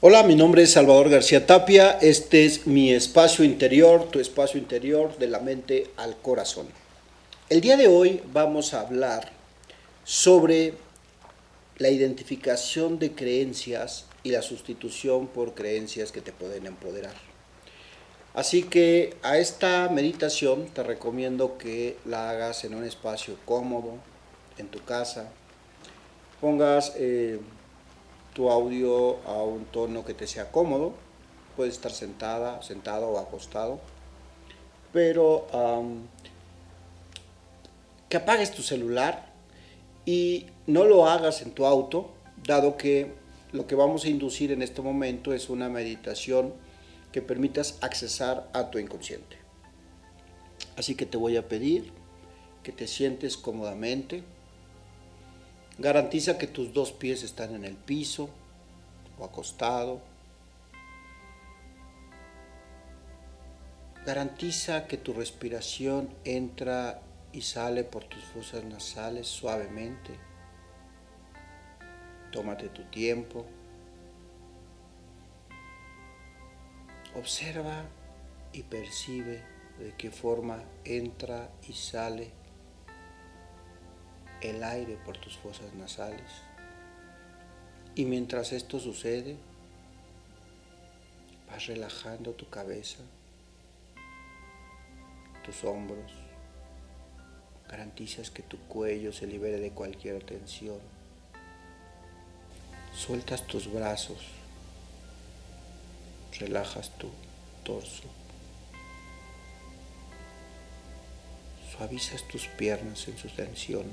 Hola, mi nombre es Salvador García Tapia. Este es mi espacio interior, tu espacio interior de la mente al corazón. El día de hoy vamos a hablar sobre la identificación de creencias y la sustitución por creencias que te pueden empoderar. Así que a esta meditación te recomiendo que la hagas en un espacio cómodo, en tu casa. Pongas eh, tu audio a un tono que te sea cómodo. Puedes estar sentada, sentado o acostado. Pero que apagues tu celular y no lo hagas en tu auto, dado que lo que vamos a inducir en este momento es una meditación que permitas accesar a tu inconsciente. Así que te voy a pedir que te sientes cómodamente, Garantiza que tus dos pies están en el piso o acostado. Garantiza que tu respiración entra y sale por tus fosas nasales suavemente. Tómate tu tiempo. Observa y percibe de qué forma entra y sale el aire por tus fosas nasales. Y mientras esto sucede, vas relajando tu cabeza, tus hombros, garantizas que tu cuello se libere de cualquier tensión. Sueltas tus brazos, relajas tu torso, suavizas tus piernas en su tensión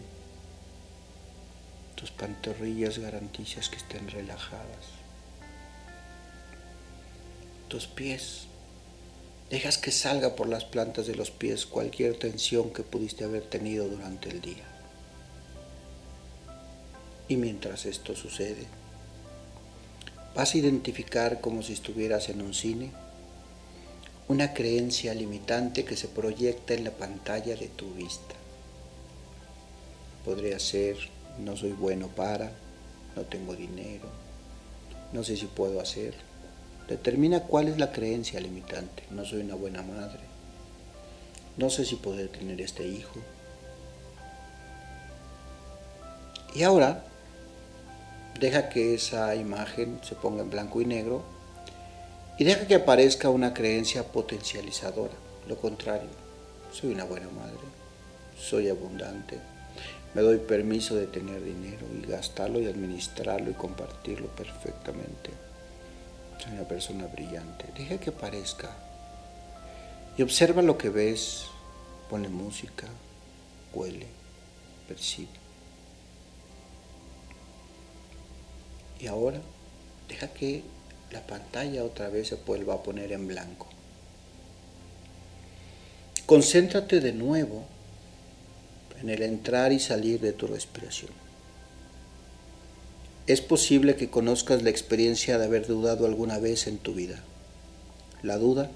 tus pantorrillas garantizas que estén relajadas. Tus pies. Dejas que salga por las plantas de los pies cualquier tensión que pudiste haber tenido durante el día. Y mientras esto sucede, vas a identificar como si estuvieras en un cine una creencia limitante que se proyecta en la pantalla de tu vista. Podría ser no soy bueno para, no tengo dinero, no sé si puedo hacer. Determina cuál es la creencia limitante. No soy una buena madre. No sé si poder tener este hijo. Y ahora, deja que esa imagen se ponga en blanco y negro y deja que aparezca una creencia potencializadora. Lo contrario, soy una buena madre, soy abundante, me doy permiso de tener dinero y gastarlo y administrarlo y compartirlo perfectamente. Soy una persona brillante. Deja que aparezca. Y observa lo que ves. Pone música, huele, percibe. Y ahora deja que la pantalla otra vez se vuelva a poner en blanco. Concéntrate de nuevo en el entrar y salir de tu respiración. Es posible que conozcas la experiencia de haber dudado alguna vez en tu vida. La duda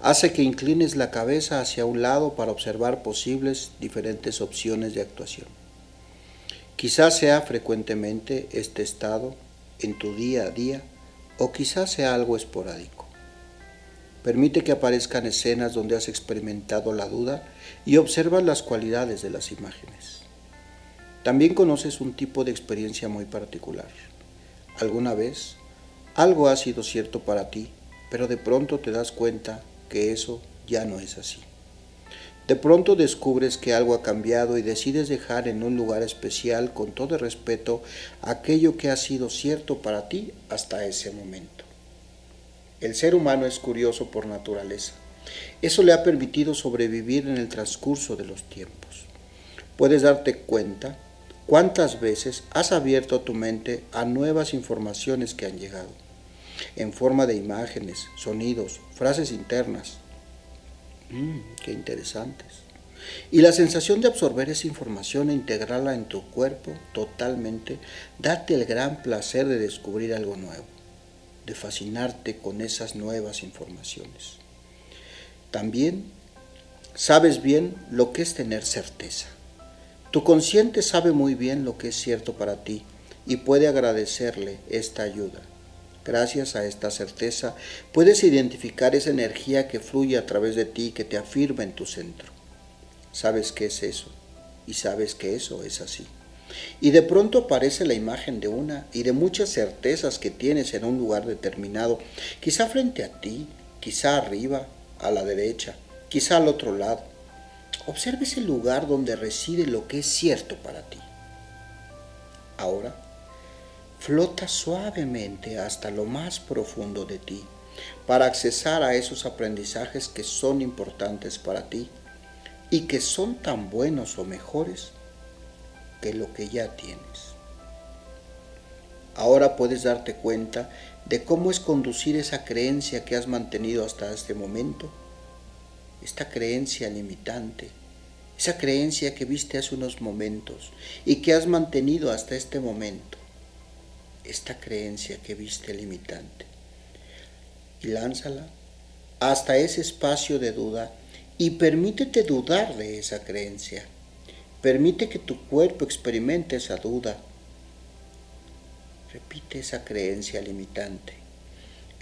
hace que inclines la cabeza hacia un lado para observar posibles diferentes opciones de actuación. Quizás sea frecuentemente este estado en tu día a día o quizás sea algo esporádico. Permite que aparezcan escenas donde has experimentado la duda y observas las cualidades de las imágenes. También conoces un tipo de experiencia muy particular. Alguna vez algo ha sido cierto para ti, pero de pronto te das cuenta que eso ya no es así. De pronto descubres que algo ha cambiado y decides dejar en un lugar especial con todo respeto aquello que ha sido cierto para ti hasta ese momento. El ser humano es curioso por naturaleza. Eso le ha permitido sobrevivir en el transcurso de los tiempos. Puedes darte cuenta cuántas veces has abierto tu mente a nuevas informaciones que han llegado, en forma de imágenes, sonidos, frases internas. Mm, qué interesantes. Y la sensación de absorber esa información e integrarla en tu cuerpo totalmente, date el gran placer de descubrir algo nuevo de fascinarte con esas nuevas informaciones. También sabes bien lo que es tener certeza. Tu consciente sabe muy bien lo que es cierto para ti y puede agradecerle esta ayuda. Gracias a esta certeza puedes identificar esa energía que fluye a través de ti que te afirma en tu centro. Sabes qué es eso y sabes que eso es así. Y de pronto aparece la imagen de una y de muchas certezas que tienes en un lugar determinado, quizá frente a ti, quizá arriba, a la derecha, quizá al otro lado. Observa ese lugar donde reside lo que es cierto para ti. Ahora, flota suavemente hasta lo más profundo de ti para accesar a esos aprendizajes que son importantes para ti y que son tan buenos o mejores que lo que ya tienes. Ahora puedes darte cuenta de cómo es conducir esa creencia que has mantenido hasta este momento, esta creencia limitante, esa creencia que viste hace unos momentos y que has mantenido hasta este momento, esta creencia que viste limitante. Y lánzala hasta ese espacio de duda y permítete dudar de esa creencia. Permite que tu cuerpo experimente esa duda. Repite esa creencia limitante.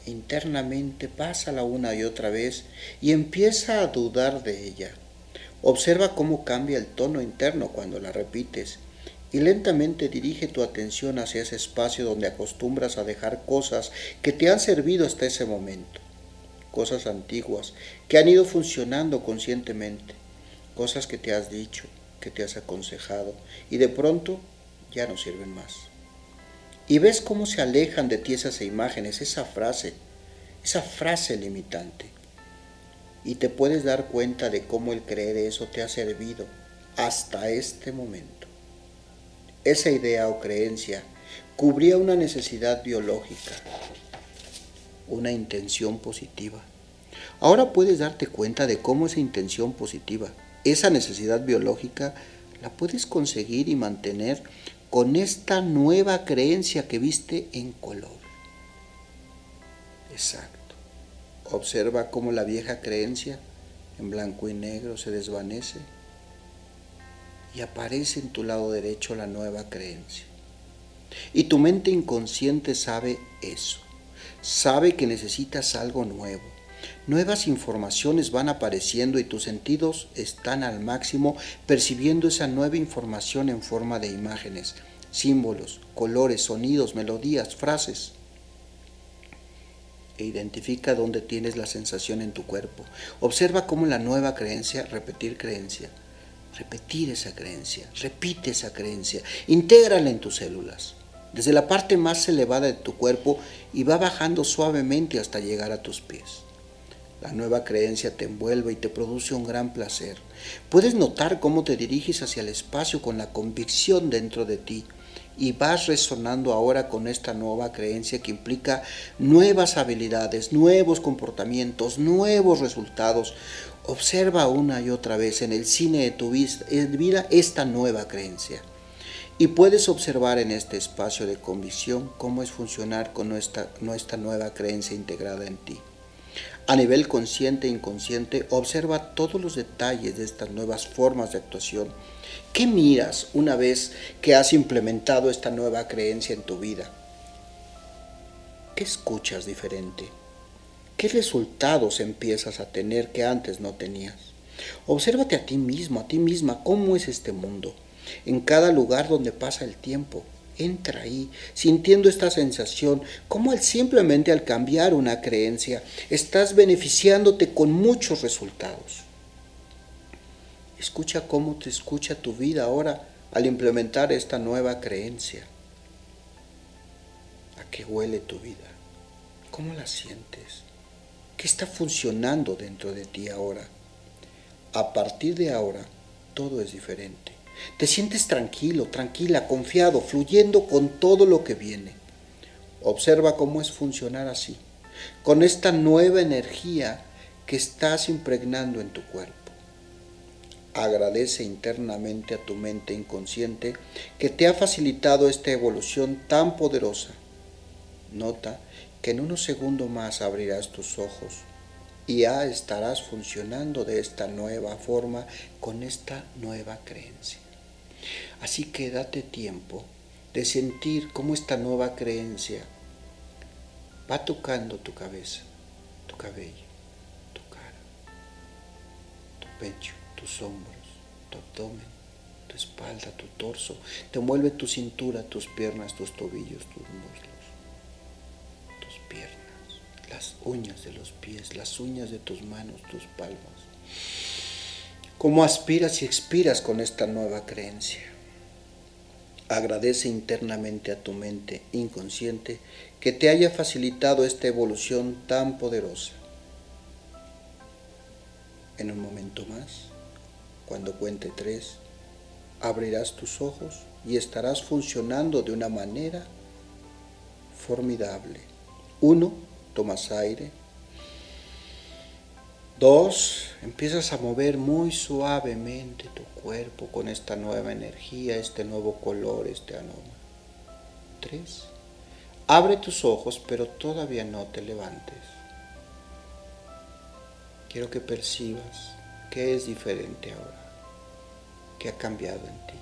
E internamente pásala una y otra vez y empieza a dudar de ella. Observa cómo cambia el tono interno cuando la repites y lentamente dirige tu atención hacia ese espacio donde acostumbras a dejar cosas que te han servido hasta ese momento, cosas antiguas que han ido funcionando conscientemente, cosas que te has dicho, que te has aconsejado y de pronto ya no sirven más. Y ves cómo se alejan de ti esas imágenes, esa frase, esa frase limitante. Y te puedes dar cuenta de cómo el creer eso te ha servido hasta este momento. Esa idea o creencia cubría una necesidad biológica, una intención positiva. Ahora puedes darte cuenta de cómo esa intención positiva esa necesidad biológica la puedes conseguir y mantener con esta nueva creencia que viste en color. Exacto. Observa cómo la vieja creencia en blanco y negro se desvanece y aparece en tu lado derecho la nueva creencia. Y tu mente inconsciente sabe eso. Sabe que necesitas algo nuevo nuevas informaciones van apareciendo y tus sentidos están al máximo percibiendo esa nueva información en forma de imágenes, símbolos, colores, sonidos, melodías, frases. E identifica dónde tienes la sensación en tu cuerpo. Observa cómo la nueva creencia, repetir creencia, repetir esa creencia, repite esa creencia, intégrala en tus células, desde la parte más elevada de tu cuerpo y va bajando suavemente hasta llegar a tus pies. La nueva creencia te envuelve y te produce un gran placer. Puedes notar cómo te diriges hacia el espacio con la convicción dentro de ti y vas resonando ahora con esta nueva creencia que implica nuevas habilidades, nuevos comportamientos, nuevos resultados. Observa una y otra vez en el cine de tu vida esta nueva creencia. Y puedes observar en este espacio de convicción cómo es funcionar con nuestra, nuestra nueva creencia integrada en ti. A nivel consciente e inconsciente, observa todos los detalles de estas nuevas formas de actuación. ¿Qué miras una vez que has implementado esta nueva creencia en tu vida? ¿Qué escuchas diferente? ¿Qué resultados empiezas a tener que antes no tenías? Obsérvate a ti mismo, a ti misma, cómo es este mundo, en cada lugar donde pasa el tiempo, entra ahí, sintiendo esta sensación, como al simplemente al cambiar una creencia, estás beneficiándote con muchos resultados. Escucha cómo te escucha tu vida ahora al implementar esta nueva creencia. ¿A qué huele tu vida? ¿Cómo la sientes? ¿Qué está funcionando dentro de ti ahora? A partir de ahora, todo es diferente. Te sientes tranquilo, tranquila, confiado, fluyendo con todo lo que viene. Observa cómo es funcionar así, con esta nueva energía que estás impregnando en tu cuerpo. Agradece internamente a tu mente inconsciente que te ha facilitado esta evolución tan poderosa. Nota que en unos segundos más abrirás tus ojos y ya estarás funcionando de esta nueva forma con esta nueva creencia. Así que date tiempo de sentir cómo esta nueva creencia va tocando tu cabeza, tu cabello, tu cara, tu pecho, tus hombros, tu abdomen, tu espalda, tu torso. Te mueve tu cintura, tus piernas, tus tobillos, tus muslos, tus piernas, las uñas de los pies, las uñas de tus manos, tus palmas. Cómo aspiras y expiras con esta nueva creencia. Agradece internamente a tu mente inconsciente que te haya facilitado esta evolución tan poderosa. En un momento más, cuando cuente tres, abrirás tus ojos y estarás funcionando de una manera formidable. Uno, tomas aire. Dos, empiezas a mover muy suavemente tu cuerpo con esta nueva energía, este nuevo color, este aroma. Tres, abre tus ojos, pero todavía no te levantes. Quiero que percibas qué es diferente ahora, qué ha cambiado en ti.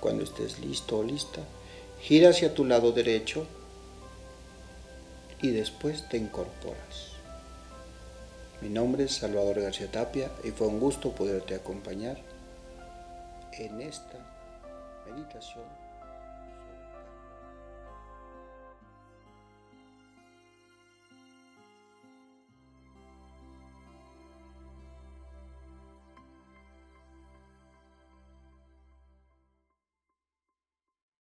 Cuando estés listo o lista, gira hacia tu lado derecho y después te incorporas. Mi nombre es Salvador García Tapia y fue un gusto poderte acompañar en esta meditación